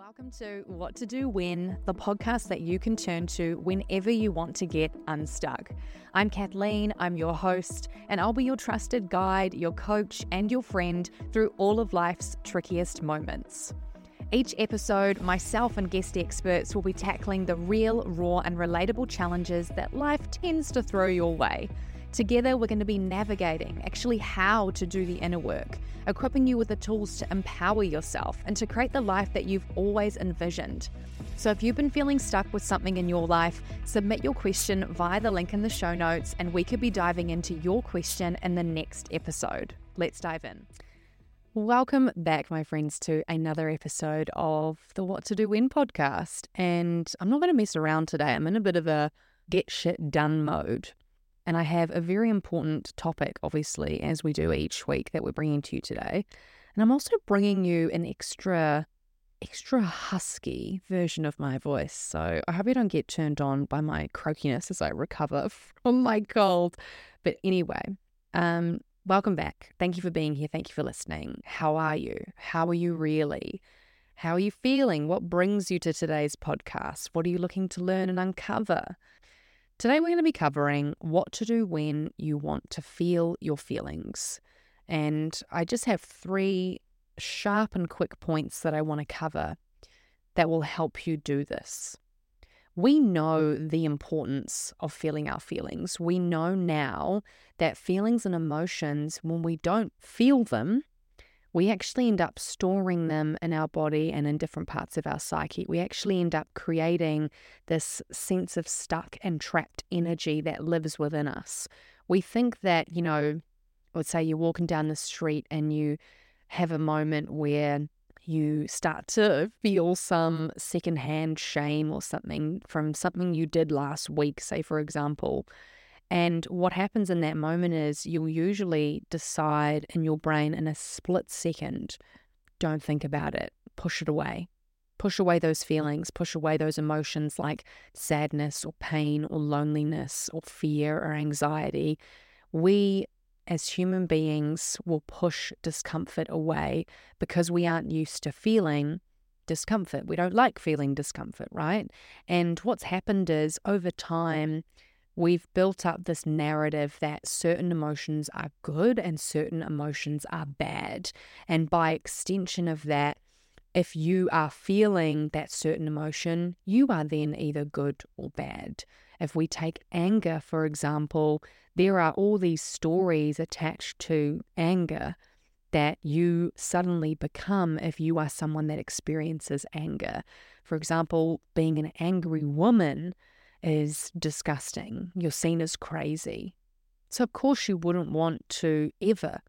Welcome to What to Do When, the podcast that you can turn to whenever you want to get unstuck. I'm Kathleen, I'm your host, and I'll be your trusted guide, your coach, and your friend through all of life's trickiest moments. Each episode, myself and guest experts will be tackling the real, raw, and relatable challenges that life tends to throw your way. Together, we're going to be navigating actually how to do the inner work, equipping you with the tools to empower yourself and to create the life that you've always envisioned. So, if you've been feeling stuck with something in your life, submit your question via the link in the show notes, and we could be diving into your question in the next episode. Let's dive in. Welcome back, my friends, to another episode of the What to Do When podcast. And I'm not going to mess around today. I'm in a bit of a get shit done mode. And I have a very important topic, obviously, as we do each week that we're bringing to you today. And I'm also bringing you an extra, extra husky version of my voice. So I hope you don't get turned on by my croakiness as I recover from my cold. But anyway, um, welcome back. Thank you for being here. Thank you for listening. How are you? How are you really? How are you feeling? What brings you to today's podcast? What are you looking to learn and uncover? Today, we're going to be covering what to do when you want to feel your feelings. And I just have three sharp and quick points that I want to cover that will help you do this. We know the importance of feeling our feelings. We know now that feelings and emotions, when we don't feel them, we actually end up storing them in our body and in different parts of our psyche. We actually end up creating this sense of stuck and trapped energy that lives within us. We think that, you know, let's say you're walking down the street and you have a moment where you start to feel some secondhand shame or something from something you did last week, say, for example and what happens in that moment is you'll usually decide in your brain in a split second don't think about it, push it away. Push away those mm. feelings, push away those emotions like sadness or pain or loneliness or fear or anxiety. We as human beings will push discomfort away because we aren't used to feeling discomfort. We don't like feeling discomfort, right? And what's happened is over time, we've built up this narrative that certain emotions are good and certain emotions are bad. And by extension of that, if you are feeling that certain emotion, you are then either good or bad. If we take anger, for example, there are all these stories attached to anger that you suddenly become if you are someone that experiences anger. For example, being an angry woman is disgusting. You're seen as crazy. So, of course, you wouldn't want to ever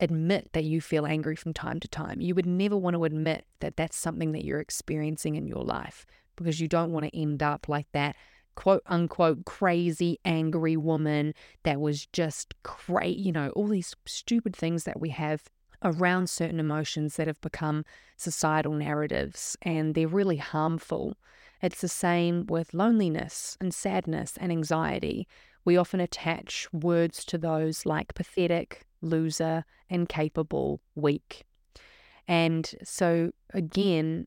admit that you feel angry from time to time. You would never want to admit that that's something that you're experiencing in your life because you don't want to end up like that quote unquote crazy angry woman that was just great, you know, all these stupid things that we have around certain emotions that have become societal narratives and they're really harmful. It's the same with loneliness and sadness and anxiety. We often attach words to those like pathetic, loser, incapable, weak. And so, again,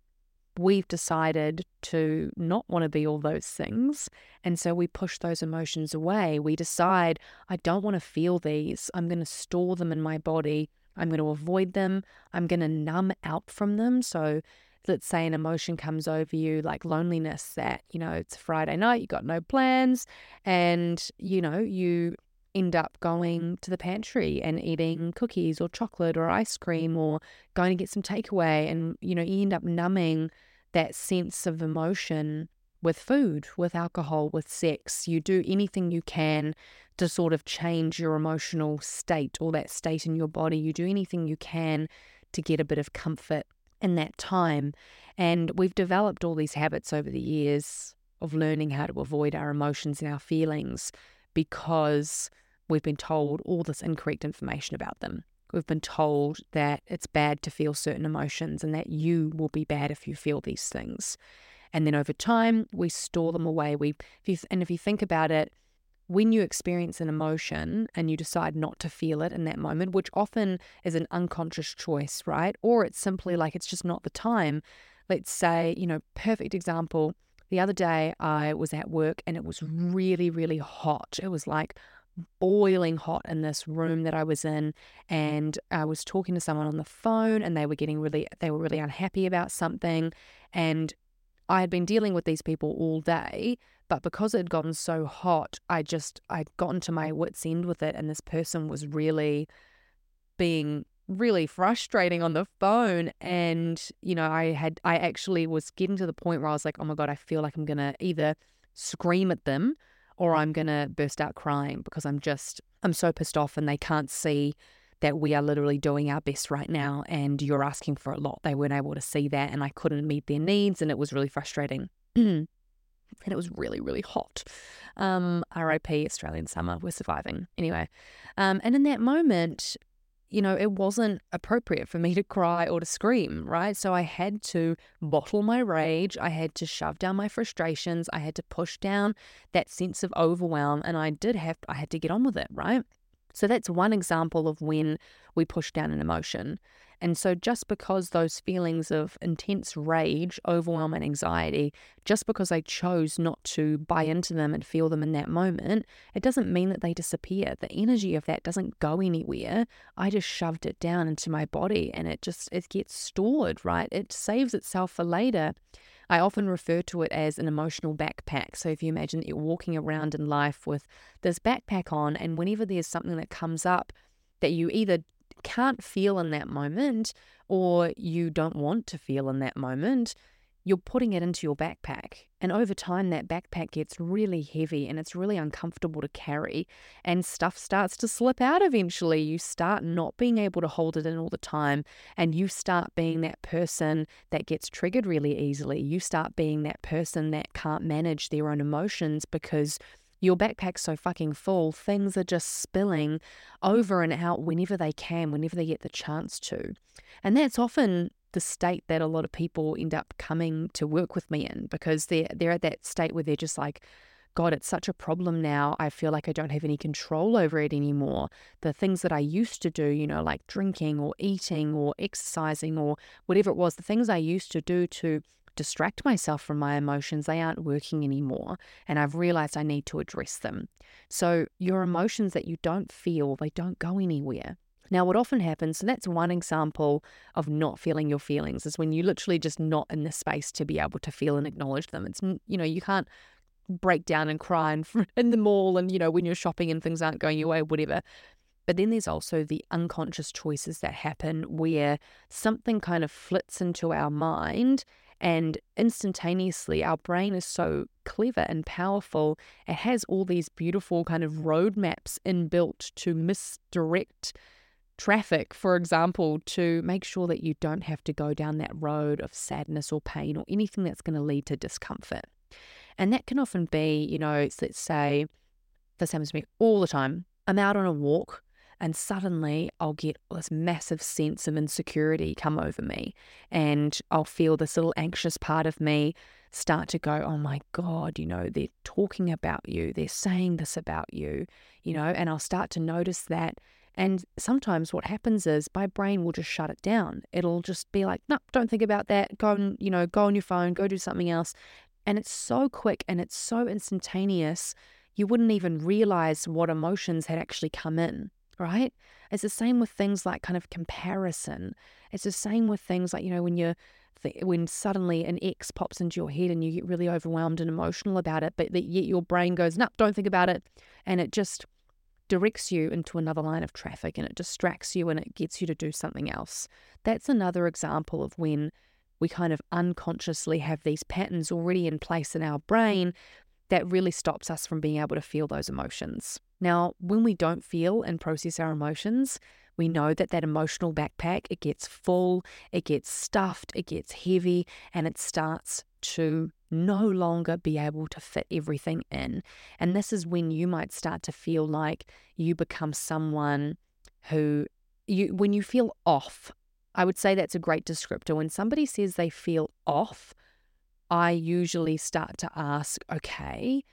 we've decided to not want to be all those things. And so we push those emotions away. We decide, I don't want to feel these. I'm going to store them in my body. I'm going to avoid them. I'm going to numb out from them. So let's say an emotion comes over you like loneliness that you know it's friday night you got no plans and you know you end up going to the pantry and eating cookies or chocolate or ice cream or going to get some takeaway and you know you end up numbing that sense of emotion with food with alcohol with sex. You do anything you can to sort of change your emotional state or that state in your body. You do anything you can to get a bit of comfort in that time. And we've developed all these habits over the years of learning how to avoid our emotions and our feelings because we've been told all this incorrect information about them. We've been told that it's bad to feel certain emotions and that you will be bad if you feel these things. And then over time, we store them away. We, if you, and if you think about it, when you experience an emotion and you decide not to feel it in that moment, which often is an unconscious choice, right? Or it's simply mm. like it's just not the time. let's say, you know, perfect example. The other day I was at work and it was really, really hot. It was like boiling hot in this room that I was in and I was talking to someone on the phone and they were getting really they were really unhappy about something and I had been dealing with these people all day but because it had gotten so hot I just I'd gotten to my mm. wits end with it and this person was really being really frustrating on the phone and you know I had I actually was getting to the point where I was like oh my god I feel like I'm going to either scream at them or I'm going to burst out crying because I'm just, I'm so pissed off and they can't see that we are literally doing our best right now and you're asking for a lot. They weren't able to see that and I couldn't meet their needs and it was really frustrating. and it was really, really hot. Um, RIP Australian summer, we're surviving. Anyway, um, and in that moment, you know, it wasn't appropriate for me to cry or to scream, right? So I had to bottle my rage. I had to shove down my frustrations. I had to push down that sense of overwhelm. And I did have, I had to get on with it, right? So that's one example of when we push down an emotion. And so, just because those feelings of intense rage, overwhelm, and anxiety, just because I chose not to buy into them and feel them in that moment, it doesn't mean that they disappear. The energy of that doesn't go anywhere. I just shoved it down into my body and it just it gets stored, right? It saves itself for later. I often refer to it as an emotional backpack. So if you imagine you're walking around in life with this backpack on, and whenever there's something that comes up that you either can't feel in that moment or you don't want to feel in that moment, you're putting it into your backpack. And over time, that backpack gets really heavy and it's really uncomfortable to carry, and stuff starts to slip out eventually. You start not being able to hold it in all the time, and you start being that person that gets triggered really easily. You start being that person that can't manage their own emotions because your backpack's so fucking full, things are just spilling over and out whenever they can, whenever they get the chance to. And that's often the state that a lot of people end up coming to work with me in because they're they're at that state where they're just like, God, it's such a problem now. I feel like I don't have any control over it anymore. The things that I used to do, you know, like drinking or eating or exercising or whatever it was, the things I used to do to distract myself from my emotions, they aren't working anymore. And I've realized I need to address them. So, your emotions that you don't feel, they don't go anywhere. Now, what often happens, so that's one example of not feeling your feelings, is when you're literally just not in the space to be able to feel and acknowledge them. It's, you know, you can't break down and cry in, in the mall and, you know, when you're shopping and things aren't going your way, whatever. But then there's also the unconscious choices that happen where something kind of flits into our mind and instantaneously, our brain is so clever and powerful. It has all these beautiful kind of roadmaps inbuilt to misdirect traffic, for example, to make sure that you don't have to go down that road of sadness or pain or anything that's going to lead to discomfort. And that can often be, you know, let's say, this happens to me all the time. I'm out on a walk and suddenly I'll get this massive sense of insecurity come over me. And I'll feel this little anxious part of me start to go, oh my God, you know, they're talking about you, they're saying this about you, you know, and I'll start to notice that. And sometimes what happens is my brain will just shut it down. It'll just be like, no, don't think about that. Go and, you know, go on your phone, go do something else. And it's so quick and it's so instantaneous, you wouldn't even realize what emotions had actually come in right? It's the same with things like kind of comparison. It's the same with things like, you know, when you're when suddenly an ex pops into your head and you get really overwhelmed and emotional about it, but yet your brain goes, no, don't think about it. And it just directs you into another line of traffic and it distracts you and it gets you to do something else. That's another example of when we kind of unconsciously have these patterns already in place in our brain that really stops us from being able to feel those emotions. Now, when we don't feel and process our emotions, we know that that emotional backpack it gets full, it gets stuffed, it gets heavy, and it starts to no longer be able to fit everything in. And this is when you might start to feel like you become someone who you when you feel off. I would say that's a great descriptor. When somebody says they feel off, I usually start to ask, okay,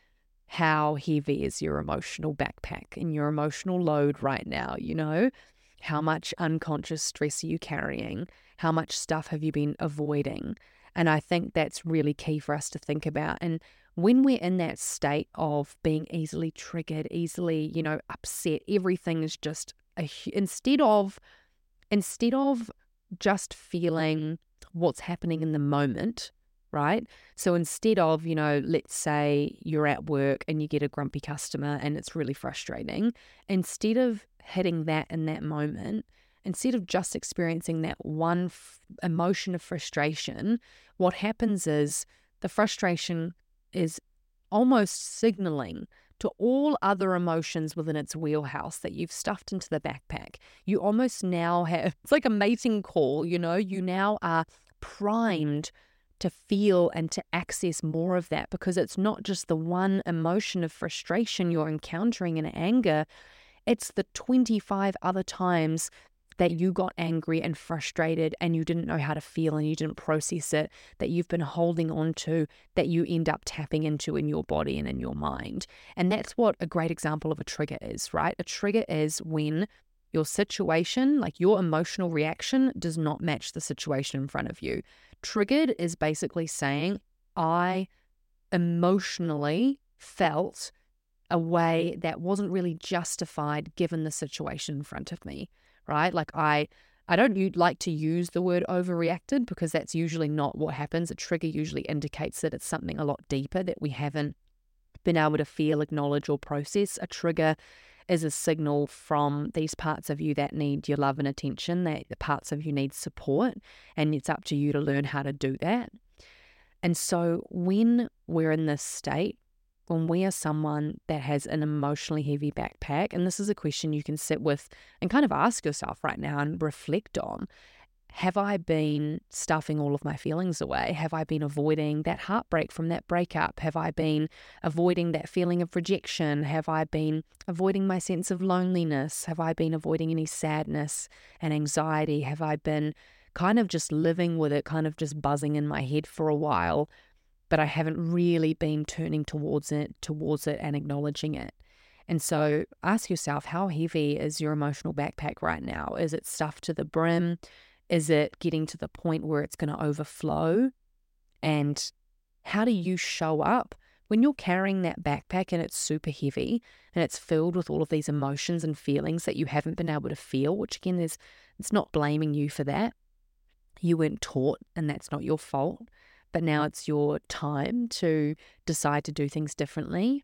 how heavy is your emotional backpack and your emotional load right now? You know, how much unconscious stress are you carrying? How much stuff have you been avoiding? And I think that's really key for us to think about. And when we're in that state of being easily triggered, easily, you know, upset, everything is just a, instead of instead of just feeling what's happening in the moment, right? So instead of, you know, let's say you're at work and you get a grumpy customer and it's really frustrating, instead of hitting that in that moment, instead of just experiencing that one f- emotion of frustration, what happens is the frustration is almost signaling to all other emotions within its wheelhouse that you've stuffed into the backpack. You almost now have, it's like a mating call, you know, you now are primed to feel and to access more of that because it's not just the one emotion of frustration you're encountering in anger, it's the 25 other times that you got angry and frustrated and you didn't know how to feel and you didn't process it, that you've been holding on to, that you end up tapping into in your body and in your mind. And that's what a great example of a trigger is, right? A trigger is when your situation, like your emotional reaction, does not match the situation in front of you. Triggered is basically saying, I emotionally felt a way that wasn't really justified given the situation in front of me right? Like I I don't like to use the word overreacted because that's usually not what happens. A trigger usually indicates that it's something a lot deeper that we haven't been able to feel, acknowledge, or process. A trigger is a signal from these parts of you that need your love and attention, that the parts of you need support, and it's up to you to learn how to do that. And so when we're in this state, when we are someone that has an emotionally heavy backpack, and this is a question you can sit with and kind of ask yourself right now and reflect on have I been stuffing all of my feelings away? Have I been avoiding that heartbreak from that breakup? Have I been avoiding that feeling of rejection? Have I been avoiding my sense of loneliness? Have I been avoiding any sadness and anxiety? Have I been kind of just living with it, kind of just buzzing in my head for a while but I haven't really been turning towards it, towards it and acknowledging it. And so ask yourself, how heavy is your emotional backpack right now? Is it stuffed to the brim? Is it getting to the point where it's going to overflow? And how do you show up when you're carrying that backpack and it's super heavy and it's filled with all of these emotions and feelings that you haven't been able to feel, which again is it's not blaming you for that. You weren't taught and that's not your fault but now mm-hmm. it's your time to decide to do things differently.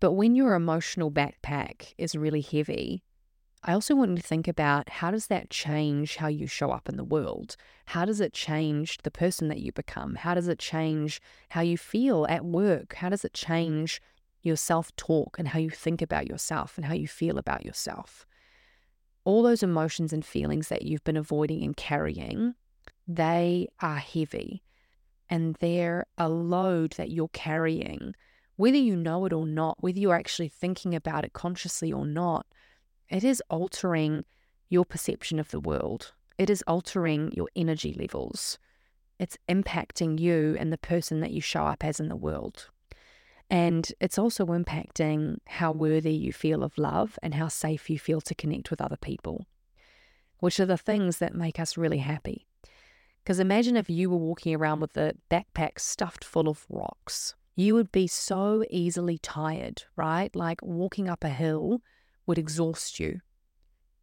But when your emotional backpack is really heavy, I also want you to think about how does that change how you show up in the world? How does it change the person that you become? How does it change how you feel at work? How does it mm-hmm. change your self talk and how you think about yourself and how you feel about yourself? All those emotions and feelings that you've been avoiding and carrying, they are heavy and they're a load that you're carrying, whether you know it or not, whether you're actually thinking about it consciously or not, it is altering your perception of the world. It is altering your energy levels. It's impacting you and the person that you show up as in the world. And it's also impacting how worthy you feel of love and how safe you feel to connect with other people, which are the things that make us really happy. Because imagine if you were walking around with a backpack stuffed full of rocks. You would be so easily tired, right? Like walking up a hill would exhaust you.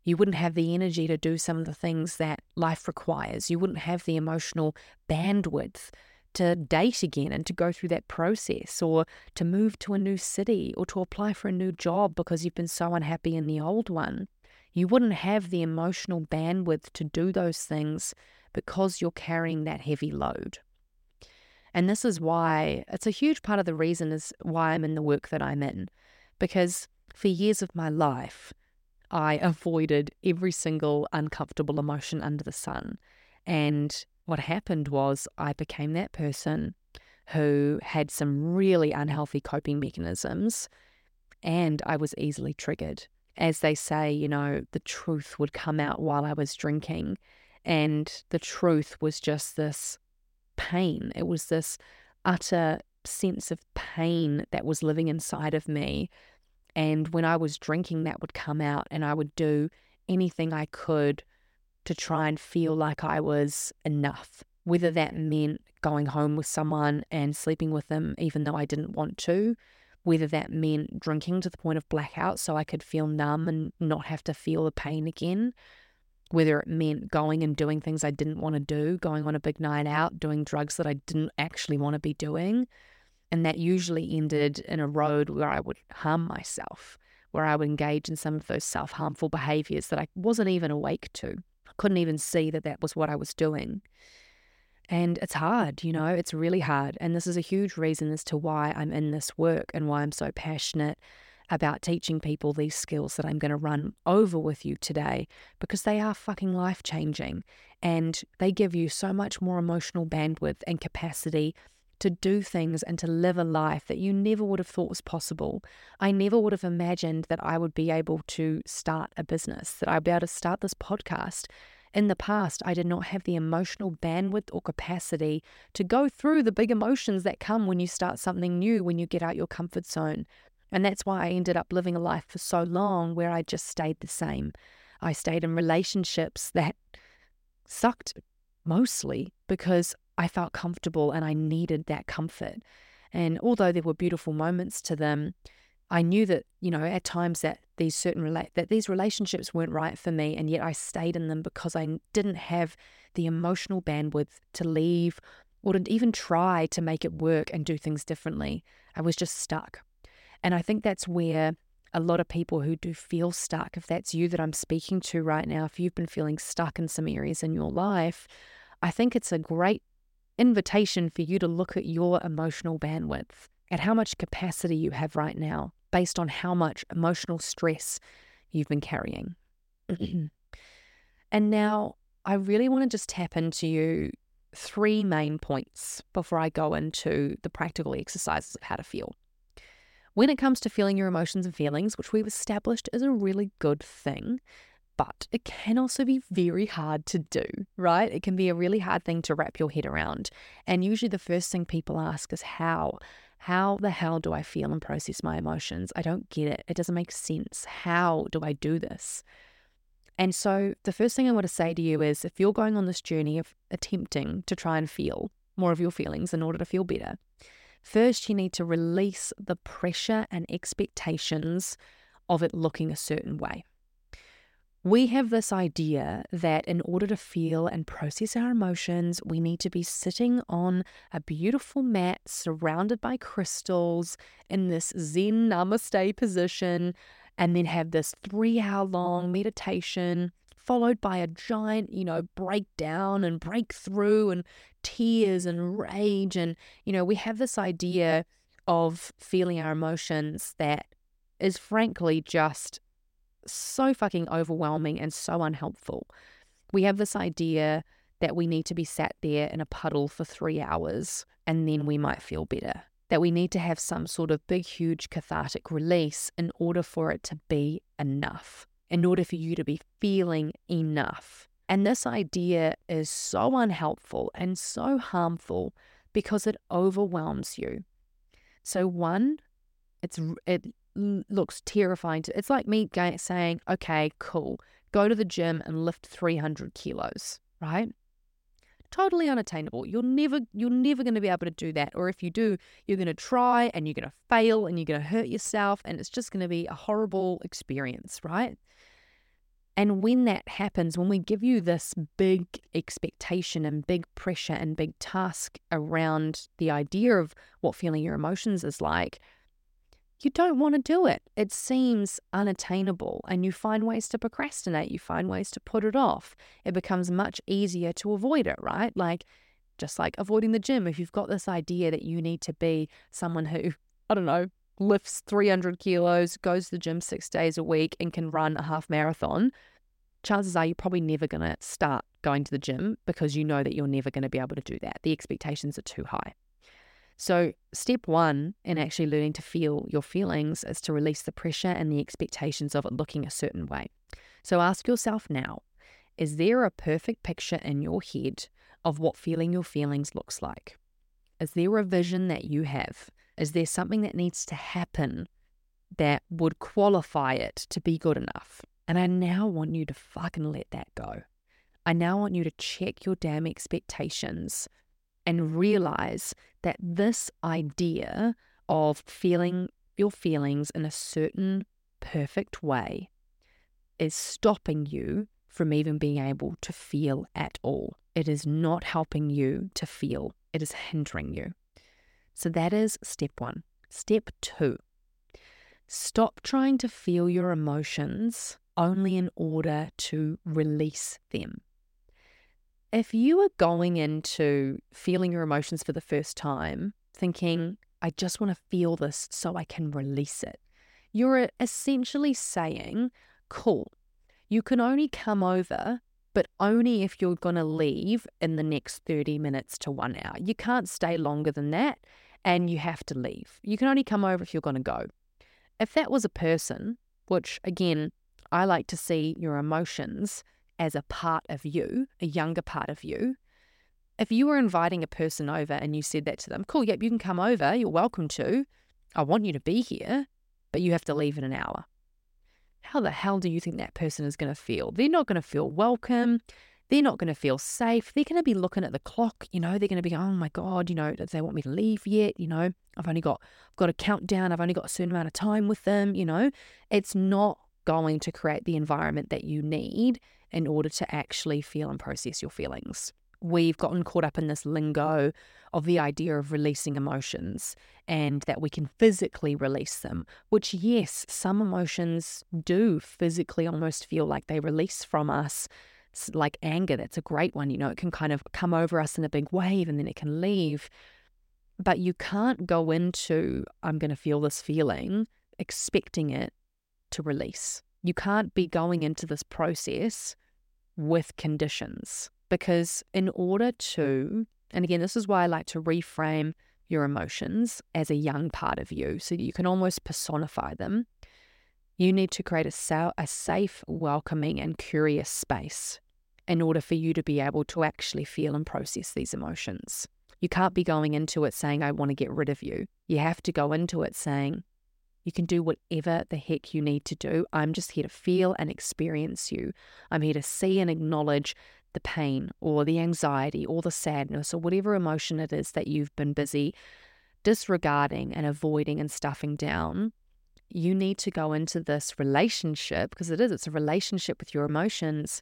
You wouldn't have the energy to do some of the things that life requires. You wouldn't have the emotional bandwidth to date again and to go through that process or to move to a new city or to apply for a new job because you've been so unhappy in the old one. You wouldn't have the emotional bandwidth to do those things because you're carrying that heavy load. And this is why it's a huge part of the reason is why I'm in the work that I'm in. Because for years of my life, I avoided every single uncomfortable emotion under the sun. And what happened was I became that person who had some really unhealthy coping mechanisms and I was easily triggered. As they say, you know, the truth would come out while I was drinking. And the truth was just this pain. It was this utter sense of pain that was living inside of me. And when I was drinking, that would come out, and I would do anything I could to try and feel like I was enough, whether that meant going home with someone and sleeping with them even though I didn't want to, whether that meant drinking to the point of blackout so I could feel numb and not have to feel the pain again, whether it meant going and doing things I didn't want to do, going on a big night out, doing drugs that I didn't actually want to be doing. And that usually ended in a road where I would harm myself, where I would engage in some of those self harmful behaviors that I wasn't even awake to. I couldn't even see that that was what I was doing. And it's hard, you know, it's really hard. And this is a huge reason as to why I'm in this work and why I'm so passionate about teaching people these skills that I'm going to run over with you today because they are fucking life changing and they give you so much more emotional bandwidth and capacity to do things and to live a life that you never would have thought was possible. I never would have imagined that I would be able to start a business, that I'd be able to start this podcast. In the past, I did not have the emotional bandwidth or capacity to go through the big emotions that come when you start something new, when you get out your comfort zone. And that's why I ended up living a life for so long where I just stayed the same. I stayed in relationships that sucked mostly because I felt comfortable and I needed that comfort. And although there were beautiful moments to them, I knew that, you know, at times that these certain that these relationships weren't right for me and yet I stayed in them because I didn't have the emotional bandwidth to leave or to even try to make it work and do things differently. I was just stuck. And I think that's where a lot of people who do feel stuck, if that's you that I'm speaking to right now, if you've been feeling stuck in some areas in your life, I think it's a great invitation for you to look at your emotional bandwidth, at how much capacity you have right now, based on how much emotional stress you've been carrying. Mm-hmm. and now I really want to just tap into you three main points before I go into the practical exercises of how to feel. When it comes to feeling your emotions and feelings, which we've established is a really good thing, but it can also be very hard to do, right? It can be a really hard thing to wrap your head around. And usually the first thing people ask is how? How the hell do I feel and process my emotions? I don't get it. It doesn't make sense. How do I do this? And so, the first thing I want to say to you is if you're going on this journey of attempting to try and feel more of your feelings in order to feel better, First, you need to release the pressure and expectations of it looking a certain way. We have this idea that in order to feel and process our emotions, we need to be sitting on a beautiful mat surrounded by crystals in this Zen namaste position, and then have this three hour long meditation followed by a giant, you know, breakdown and breakthrough and tears and rage. And, you know, we have this idea of feeling our emotions that is frankly just so fucking overwhelming and so unhelpful. We have this idea that we need to be sat there in a puddle for three hours and then we might feel better. That we need to have some sort of big, huge cathartic release in order for it to be enough in order for you to be feeling enough. And this idea is so unhelpful and so harmful because it overwhelms you. So one, it's it looks terrifying. To, it's like me saying, "Okay, cool, go to the gym and lift 300 kilos." Right? Totally unattainable. You're never you're never going to be able to do that. Or if you do, you're going to try and you're going to fail and you're going to hurt yourself and it's just going to be a horrible experience, right? And when that happens, when we give you this big expectation and big pressure and big task around the idea of what feeling your emotions is like, you don't want to do it. It seems unattainable, and you find ways to procrastinate. You find ways to put it off. It becomes much easier to avoid it, right? Like, just like avoiding the gym. If you've got this idea that you need to be someone who, I don't know, lifts 300 kilos, goes to the gym six days a week, and can run a half marathon, chances are you're probably never going to start going to the gym because you know that you're never going to be able to do that. The expectations are too high. So, step one in actually learning to feel your feelings is to release the pressure and the expectations of it looking a certain way. So, ask yourself now is there a perfect picture in your head of what feeling your feelings looks like? Is there a vision that you have? Is there something that needs to happen that would qualify it to be good enough? And I now want you to fucking let that go. I now want you to check your damn expectations and realize that this idea of feeling your feelings in a certain perfect way is stopping you from even being able to feel at all. It is not helping you to feel, it is hindering you. So that is step one. Step two stop trying to feel your emotions only in order to release them. If you are going into feeling your emotions for the first time, thinking, I just want to feel this so I can release it, you're essentially saying, Cool, you can only come over, but only if you're going to leave in the next 30 minutes to one hour. You can't stay longer than that and you have to leave. You can only come over if you're going to go. If that was a person, which again, I like to see your emotions as a part of you, a younger part of you. If you were inviting a person over and you said that to them, cool, yep, you can come over, you're welcome to. I want you to be here, but you have to leave in an hour how the hell do you think that person is going to feel? They're not going to feel welcome. They're not going to feel safe. They're going to be looking at the clock. You know, they're going to be, oh my God, you know, do they want me to leave yet? You know, I've only got, I've got a countdown. I've only got a certain amount of time with them. You know, it's not going to create the environment that you need in order to actually feel and process your feelings we've gotten caught up in this lingo of the idea of releasing emotions and that we can physically release them, which, yes, some emotions do physically almost feel like they release from us. Like anger, that's a great one. You know, it can kind of come over us in a big wave and then it can leave. But you can't go into, I'm going to feel this feeling, expecting it to release. You can't be going into this process with conditions because in order to, and again, this is why I like to reframe your emotions as a young part of you so you can almost personify them. You need to create a, sa- a safe, welcoming, and curious space in order for you to be able to actually feel and process these emotions. You can't be going into it saying, I want to get rid of you. You have to go into it saying, you can do whatever the heck you need to do. I'm just here to feel and experience you. I'm here to see and acknowledge the pain or the anxiety or the sadness or whatever emotion it is that you've been busy disregarding and avoiding and stuffing down, you need to go into this relationship because it is, it's a relationship with your emotions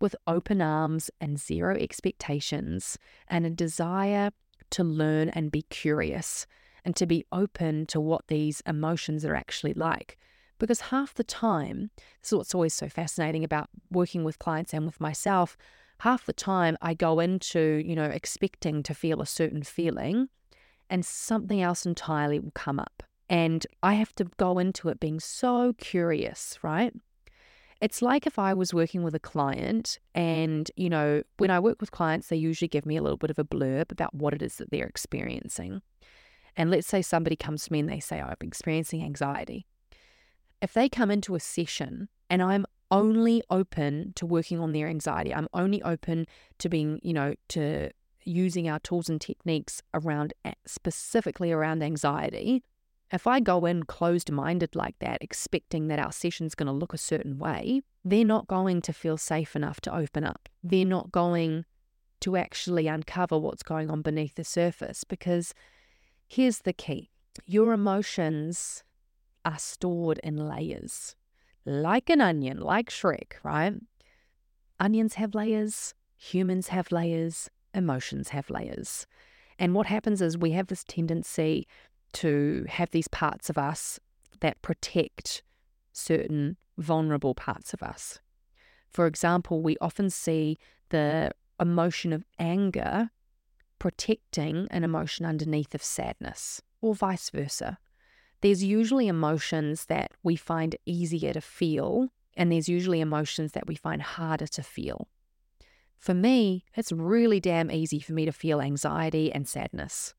with open arms and zero expectations and a desire to learn and be curious and to be open to what these emotions are actually like. Because half the time, this is what's always so fascinating about working with clients and with myself. Half the time, I go into, you know, expecting to feel a certain feeling, and something else entirely will come up. And I have to go into it being so curious, right? It's like if I was working with a client, and, you know, when I work with clients, they usually give me a little bit of a blurb about what it is that they're experiencing. And let's say somebody comes to me and they say, oh, I'm experiencing anxiety if they come into a session and I'm only open to working on their anxiety, I'm only open to being, you know, to using our tools and techniques around specifically around anxiety. If I go in closed minded like that, expecting that our session's going to look a certain way, they're not going to feel safe enough to open up. They're not going to actually uncover what's going on beneath the surface because here's the key your emotions are stored in layers, like an onion, like Shrek, right? Onions have layers, humans have layers, emotions have layers. And what happens is we have this tendency to have these parts of us that protect certain vulnerable parts of us. For example, we often see the emotion of anger protecting an emotion underneath of sadness, or vice versa there's usually emotions that we find easier to feel, and there's usually emotions that we find harder to feel. For me, it's really damn easy for me to feel anxiety and sadness.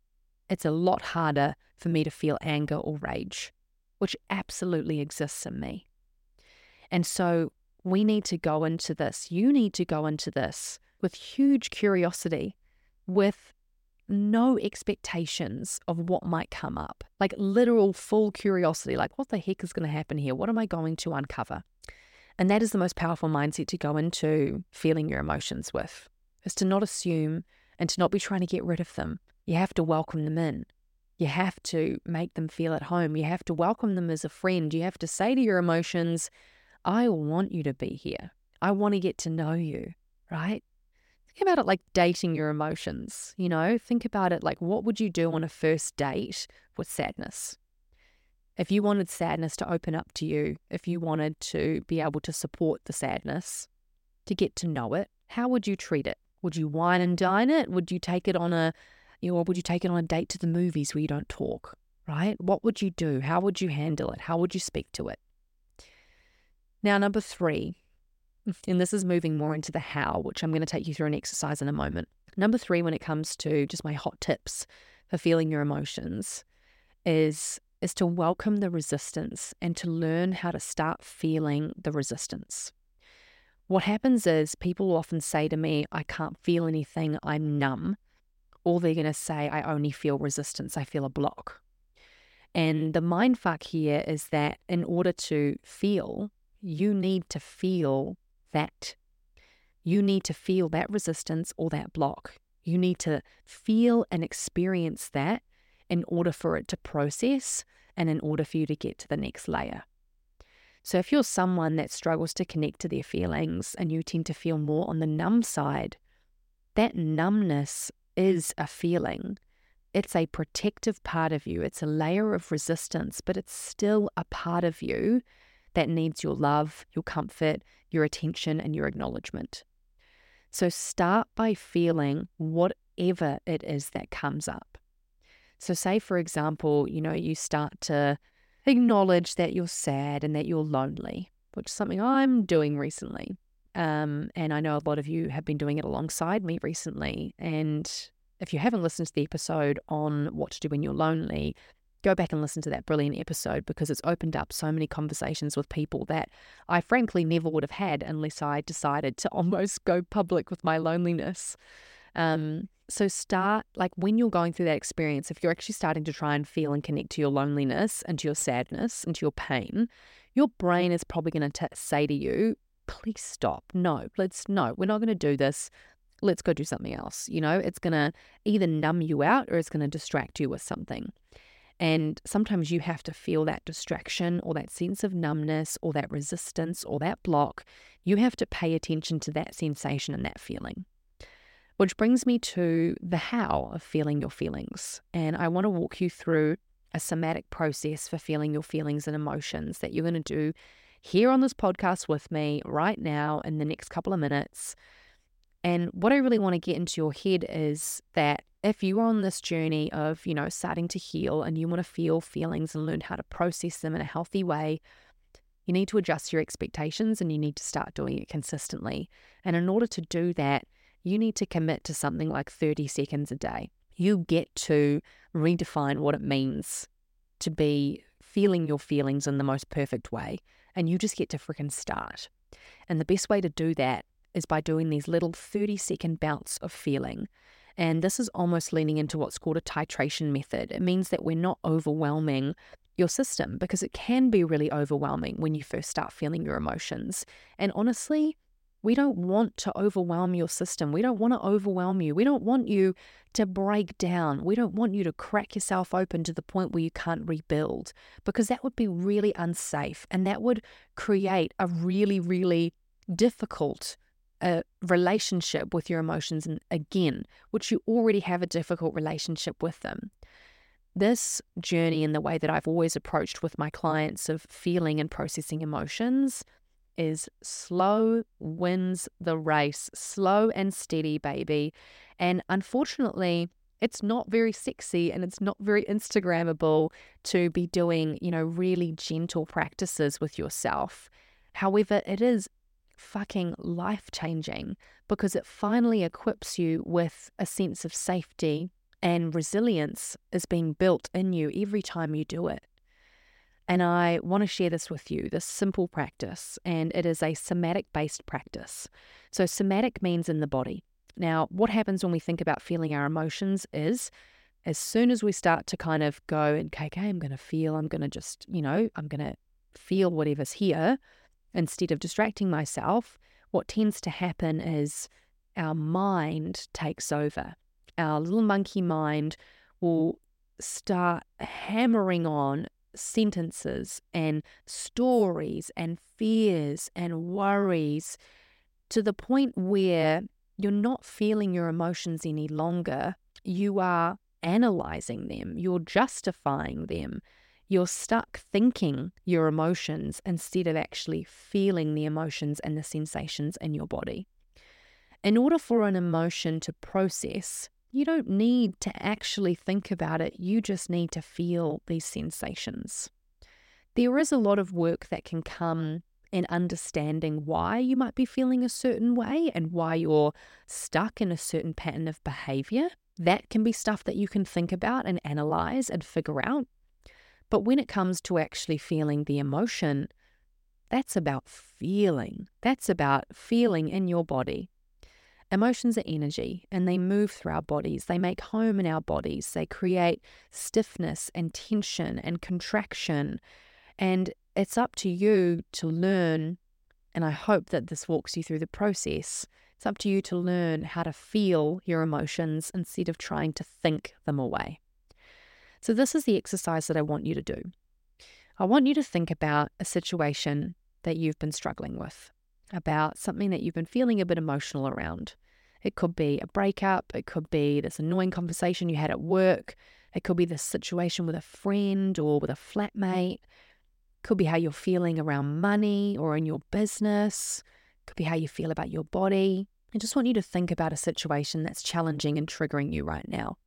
It's a lot harder for me to feel anger or rage, which absolutely exists in me. And so we need to go into this. You need to go into this with huge curiosity, with no expectations of what might come up, like literal full curiosity, like what the heck is going to happen here? What am I going to uncover? And that is the most powerful mindset to go into feeling your emotions with, is to not assume and to not be trying to get rid of them. You have to welcome them in. You have to make them feel at home. You have to welcome them as a friend. You have to say to your emotions, I want you to be here. I want to get to know you, right? Think about it like dating your emotions, you know? Think about it like what would you do on a first date with sadness? If you wanted sadness to open up to you, if you wanted to be able to support the sadness, to get to know it, how would you treat it? Would you wine and dine it? Would you take it on a, you know, or would you take it on a date to the movies where you don't talk, right? What would you do? How would you handle it? How would you speak to it? Now, number three, and this is moving more into the how, which I'm going to take you through an exercise in a moment. Number three, when it comes to just my hot tips for feeling your emotions, is is to welcome the resistance and to learn how to start feeling the resistance. What happens is people often say to me, I can't feel anything, I'm numb. Or they're going to say, I only feel resistance, I feel a block. And the mind fuck here is that in order to feel, you need to feel that. You need to feel that resistance or that block. You need to feel and experience that in order for it to process and in order for you to get to the next layer. So, if you're someone that struggles to connect to their feelings and you tend to feel more on the numb side, that numbness is a feeling. It's a protective part of you. It's a layer of resistance, but it's still a part of you that needs your love, your comfort, your attention, and your acknowledgement. So start by feeling whatever it is that comes up. So, say, for example, you know, you start to acknowledge that you're sad and that you're lonely, which is something I'm doing recently. Um, and I know a lot of you have been doing it alongside me recently. And if you haven't listened to the episode on what to do when you're lonely, go back and listen to that brilliant episode because it's opened up so many conversations with people that I frankly never would have had unless I decided to almost go public with my loneliness. Um, so start like when you're going through that experience, if you're actually starting to try and feel and connect to your loneliness and to your sadness and to your pain, your brain is probably going to say to you, please stop. No, let's no, we're not going to do this. Let's go do something else. You know, it's going to either numb you out or it's going to distract you with something. And sometimes you have to feel that distraction or that sense of numbness or that resistance or that block. You have to pay attention to that sensation and that feeling. Which brings me to the how of feeling your feelings. And I want to walk you through a somatic process for feeling your feelings and emotions that you're going to do here on this podcast with me right now in the next couple of minutes. And what I really want to get into your head is that if you're on this journey of, you know, starting to heal and you want to feel feelings and learn how to process them in a healthy way, you need to adjust your expectations and you need to start doing it consistently. And in order to do that, you need to commit to something like 30 seconds a day. You get to redefine what it means to be feeling your feelings in the most perfect way. And you just get to freaking start. And the best way to do that is by doing these little 30 second bouts of feeling. And this is almost leaning into what's called a titration method. It means that we're not overwhelming your system because it can be really overwhelming when you first start feeling your emotions. And honestly, we don't want to overwhelm your system. We don't want to overwhelm you. We don't want you to break down. We don't want you to crack yourself open to the point where you can't rebuild because that would be really unsafe and that would create a really, really difficult a relationship with your emotions and again, which you already have a difficult relationship with them. This journey and the way that I've always approached with my clients of feeling and processing emotions is slow wins the race, slow and steady, baby. And unfortunately, it's not very sexy and it's not very Instagrammable to be doing, you know, really gentle practices with yourself. However, it is fucking life changing because it finally equips you with a sense of safety and resilience is being built in you every time you do it. And I want to share this with you this simple practice, and it is a somatic based practice. So, somatic means in the body. Now, what happens when we think about feeling our emotions is as soon as we start to kind of go and, okay, okay I'm going to feel, I'm going to just, you know, I'm going to feel whatever's here, instead of distracting myself, what tends to happen is our mind takes over. Our little monkey mind will start hammering on sentences and stories and fears and worries to the point where you're not feeling your emotions any longer. You are analyzing them, you're justifying them. You're stuck thinking your emotions instead of actually feeling the emotions and the sensations in your body. In order for an emotion to process, you don't need to actually think about it, you just need to feel these sensations. There is a lot of work that can come in understanding why you might be feeling a certain way and why you're stuck in a certain pattern of behavior. That can be stuff that you can think about and analyze and figure out. But when it comes to actually feeling the emotion, that's about feeling. That's about feeling in your body. Emotions are energy and they move through our bodies. They make home in our bodies. They create stiffness and tension and contraction. And it's up to you to learn. And I hope that this walks you through the process. It's up to you to learn how to feel your emotions instead of trying to think them away. So, this is the exercise that I want you to do. I want you to think about a situation that you've been struggling with about something that you've been feeling a bit emotional around. It could be a breakup, it could be this annoying conversation you had at work, it could be this situation with a friend or with a flatmate, it could be how you're feeling around money or in your business, it could be how you feel about your body. I just want you to think about a situation that's challenging and triggering you right now.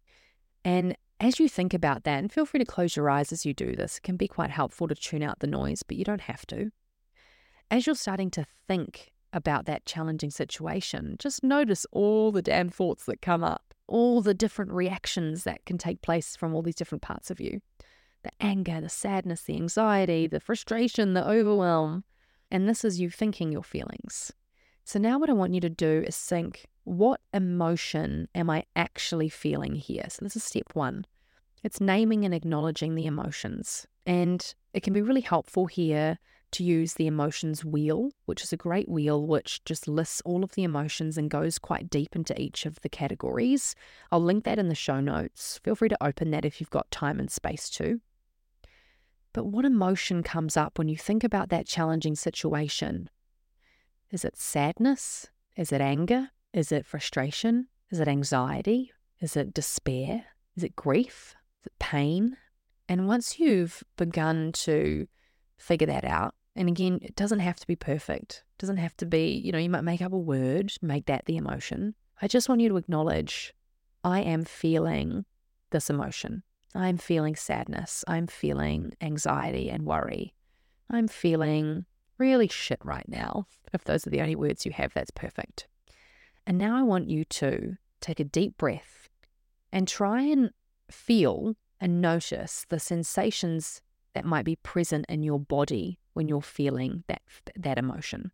And as you think about that, and feel free to close your eyes as you do this, it can be quite helpful to tune out the noise, but you don't have to as you're starting to think about that challenging situation, just notice all the damn thoughts that come up, all the different reactions that can take place from all these different parts of you the anger, the sadness, the anxiety, the frustration, the overwhelm. And this is you thinking your feelings. So now, what I want you to do is think what emotion am I actually feeling here? So, this is step one. It's naming and acknowledging the emotions. And it can be really helpful here to use the emotions wheel, which is a great wheel which just lists all of the emotions and goes quite deep into each of the categories. I'll link that in the show notes. Feel free to open that if you've got time and space to. But what emotion comes up when you think about that challenging situation? Is it sadness? Is it anger? Is it frustration? Is it anxiety? Is it despair? Is it grief? Is it pain? And once you've begun to figure that out, and again, it doesn't have to be perfect. It doesn't have to be, you know, you might make up a word, make that the emotion. I just want you to acknowledge I am feeling this emotion. I'm feeling sadness. I'm feeling anxiety and worry. I'm feeling really shit right now. If those are the only words you have, that's perfect. And now I want you to take a deep breath and try and feel and notice the sensations that might be present in your body when you're feeling that that emotion.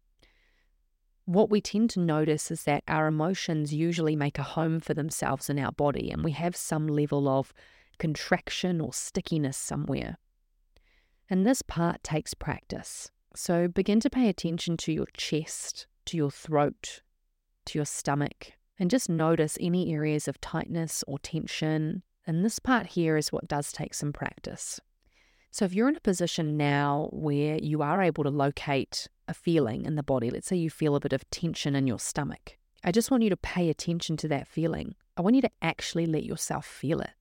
What we tend to notice is that our emotions usually make a home for themselves in our body and we have some level of contraction or stickiness somewhere. And this part takes practice. So begin to pay attention to your chest, to your throat, to your stomach, and just notice any areas of tightness or tension. And this part here is what does take some practice. So, if you're in a position now where you are able to locate a feeling in the body, let's say you feel a bit of tension in your stomach, I just want you to pay attention to that feeling. I want you to actually let yourself feel it.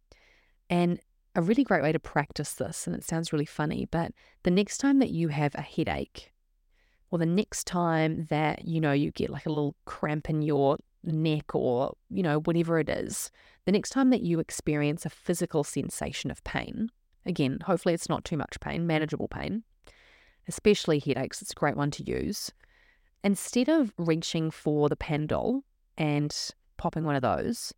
And a really great way to practice this, and it sounds really funny, but the next time that you have a headache, or the next time that you know you get like a little cramp in your neck or you know whatever it is the next time that you experience a physical sensation of pain Again, hopefully it's not too much pain, manageable pain, especially headaches. It's a great one to use. Instead of reaching for the Panadol and popping one of those,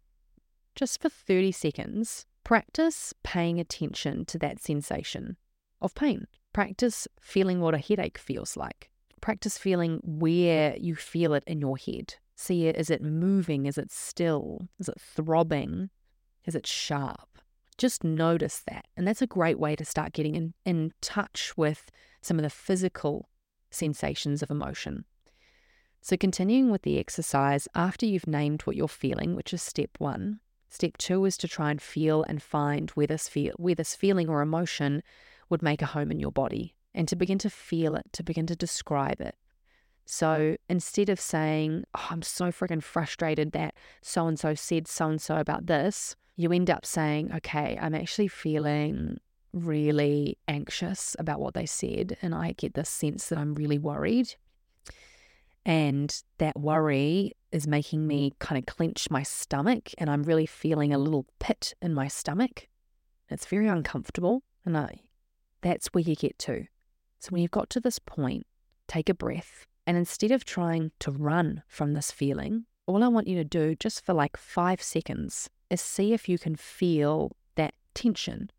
just for 30 seconds, practice paying attention to that sensation of pain. Practice feeling what a headache feels like. Practice feeling where you feel it in your head. See it, is it moving? Is it still? Is it throbbing? Is it sharp? Just notice that. And that's a great way to start getting in, in touch with some of the physical sensations of emotion. So, continuing with the exercise, after you've named what you're feeling, which is step one, step two is to try and feel and find where this, feel, where this feeling or emotion would make a home in your body and to begin to feel it, to begin to describe it. So instead of saying, oh, I'm so freaking frustrated that so and so said so and so about this, you end up saying, okay, I'm actually feeling really anxious about what they said. And I get this sense that I'm really worried. And that worry is making me kind of clench my stomach. And I'm really feeling a little pit in my stomach. It's very uncomfortable. And I, that's where you get to. So when you've got to this point, take a breath. And instead of trying to run from this feeling, all I want you to do just for like five seconds is see if you can feel that tension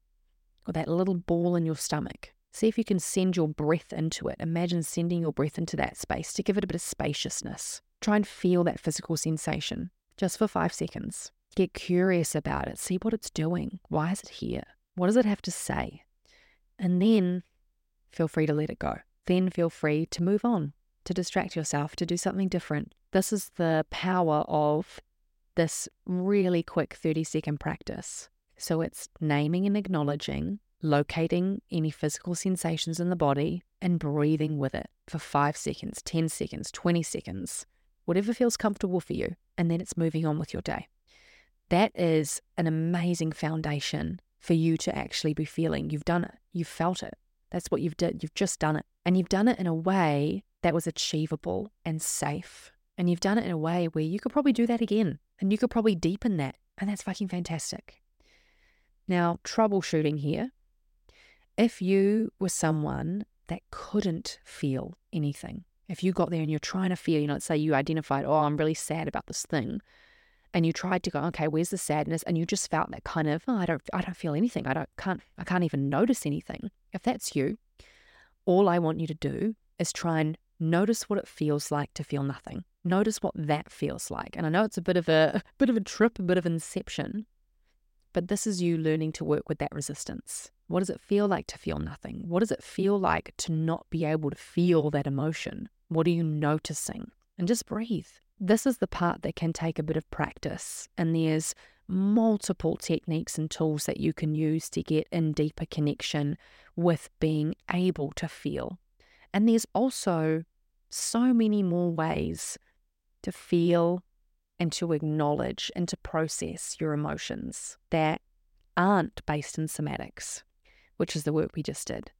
or that little ball in your stomach. See if you can send your breath into it. Imagine sending your breath into that space to give it a bit of spaciousness. Try and feel that physical sensation just for five seconds. Get curious about it. See what it's doing. Why is it here? What does it have to say? And then feel free to let it go. Then feel free to move on, to distract yourself, to do something different. This is the power of this really quick 30 second practice. So it's naming and acknowledging, locating any physical sensations in the body, and breathing with it for five seconds, 10 seconds, 20 seconds, whatever feels comfortable for you. And then it's moving on with your day. That is an amazing foundation for you to actually be feeling. You've done it, you've felt it. That's what you've done. You've just done it. And you've done it in a way that was achievable and safe. And you've done it in a way where you could probably do that again and you could probably deepen that. And that's fucking fantastic. Now, troubleshooting here. If you were someone that couldn't feel anything, if you got there and you're trying to feel, you know, let's say you identified, oh, I'm really sad about this thing, and you tried to go, okay, where's the sadness? And you just felt that kind of, oh, I don't, I don't feel anything. I don't, can't, I can't even notice anything. If that's you, all I want you to do is try and notice what it feels like to feel nothing. Notice what that feels like. And I know it's a bit of a, a bit of a trip, a bit of inception, but this is you learning to work with that resistance. What does it feel like to feel nothing? What does it feel like to not be able to feel that emotion? What are you noticing? And just breathe. This is the part that can take a bit of practice, and there's multiple techniques and tools that you can use to get in deeper connection with being able to feel. And there's also so many more ways to feel and to acknowledge and to process your emotions that aren't based in somatics, which is the work we just did.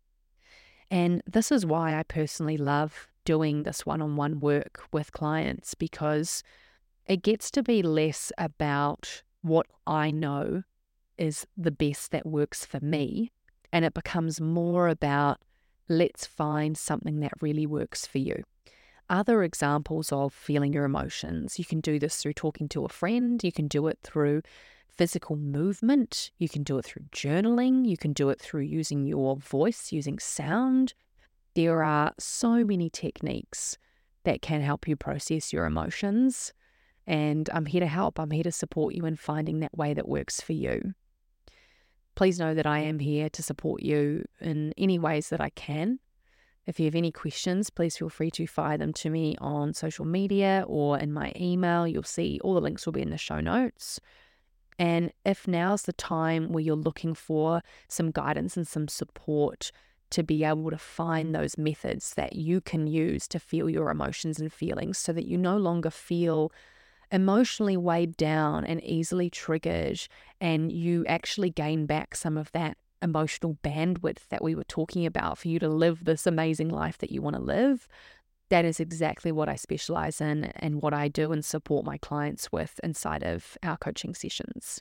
And this is why I personally love doing this one on one work with clients because it gets to be less about what I know is the best that works for me. And it becomes more about let's find something that really works for you. Other examples of feeling your emotions, you can do this through talking to a friend, you can do it through physical movement, you can do it through journaling, you can do it through using your voice, using sound, there are so many techniques that can help you process your emotions. And I'm here to help. I'm here to support you in finding that way that works for you. Please know that I am here to support you in any ways that I can. If you have any questions, please feel free to fire them to me on social media or in my email. You'll see all the links will be in the show notes. And if now's the time where you're looking for some guidance and some support to be able to find those methods that you can use to feel your emotions and feelings so that you no longer feel emotionally weighed down and easily triggered, and you actually gain back some of that emotional bandwidth that we were talking about for you to live this amazing life that you want to live. That is exactly what I specialize in and what I do and support my clients with inside of our coaching sessions.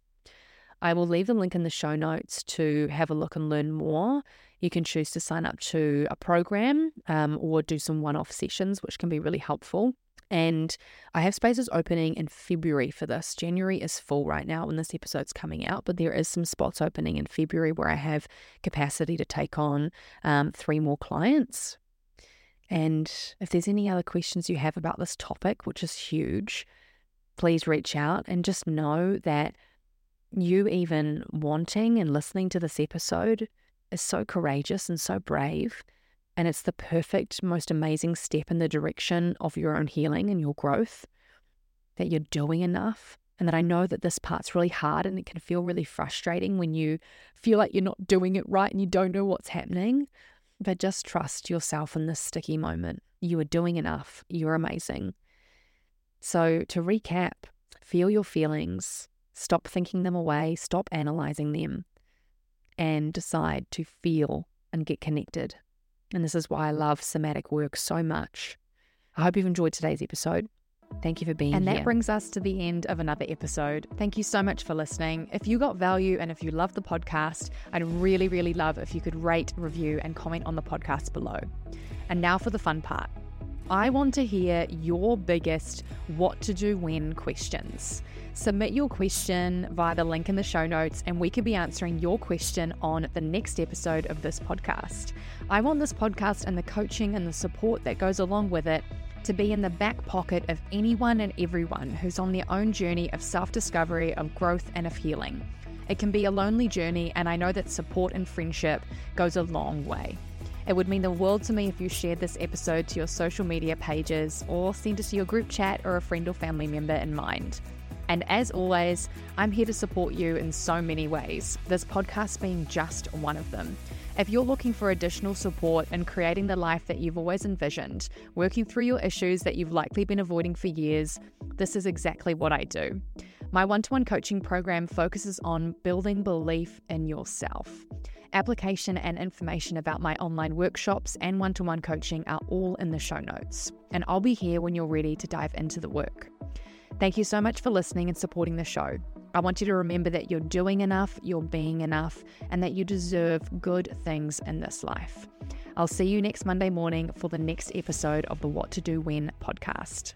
I will leave the link in the show notes to have a look and learn more. You can choose to sign up to a program um, or do some one off sessions, which can be really helpful. And I have spaces opening in February for this. January is full right now when this episode's coming out, but there is some spots opening in February where I have capacity to take on um, three more clients. And if there's any other questions you have about this topic, which is huge, please reach out and just know that you even wanting and listening to this episode is so courageous and so brave And it's the perfect, most amazing step in the direction of your own healing and your growth that you're doing enough. And that I know that this part's really hard and it can feel really frustrating when you feel like you're not doing it right and you don't know what's happening. But just trust yourself in this sticky moment. You are doing enough. You're amazing. So, to recap, feel your feelings, stop thinking them away, stop analyzing them, and decide to feel and get connected. And this is why I love somatic work so much. I hope you've enjoyed today's episode. Thank you for being and here. And that brings us to the end of another episode. Thank you so much for listening. If you got value and if you love the podcast, I'd really, really love if you could rate, review, and comment on the podcast below. And now for the fun part. I want to hear your biggest what to do when questions. Submit your question via the link in the show notes, and we could be answering your question on the next episode of this podcast. I want this podcast and the coaching and the support that goes along with it to be in the back pocket of anyone and everyone who's on their own journey of self discovery, of growth, and of healing. It can be a lonely journey, and I know that support and friendship goes a long way. It would mean the world to me if you shared this episode to your social media pages or sent it to your group chat or a friend or family member in mind. And as always, I'm here to support you in so many ways, this podcast being just one of them. If you're looking for additional support in creating the life that you've always envisioned, working through your issues that you've likely been avoiding for years, this is exactly what I do. My one to one coaching program focuses on building belief in yourself. Application and information about my online workshops and one to one coaching are all in the show notes, and I'll be here when you're ready to dive into the work. Thank you so much for listening and supporting the show. I want you to remember that you're doing enough, you're being enough, and that you deserve good things in this life. I'll see you next Monday morning for the next episode of the What to Do When podcast.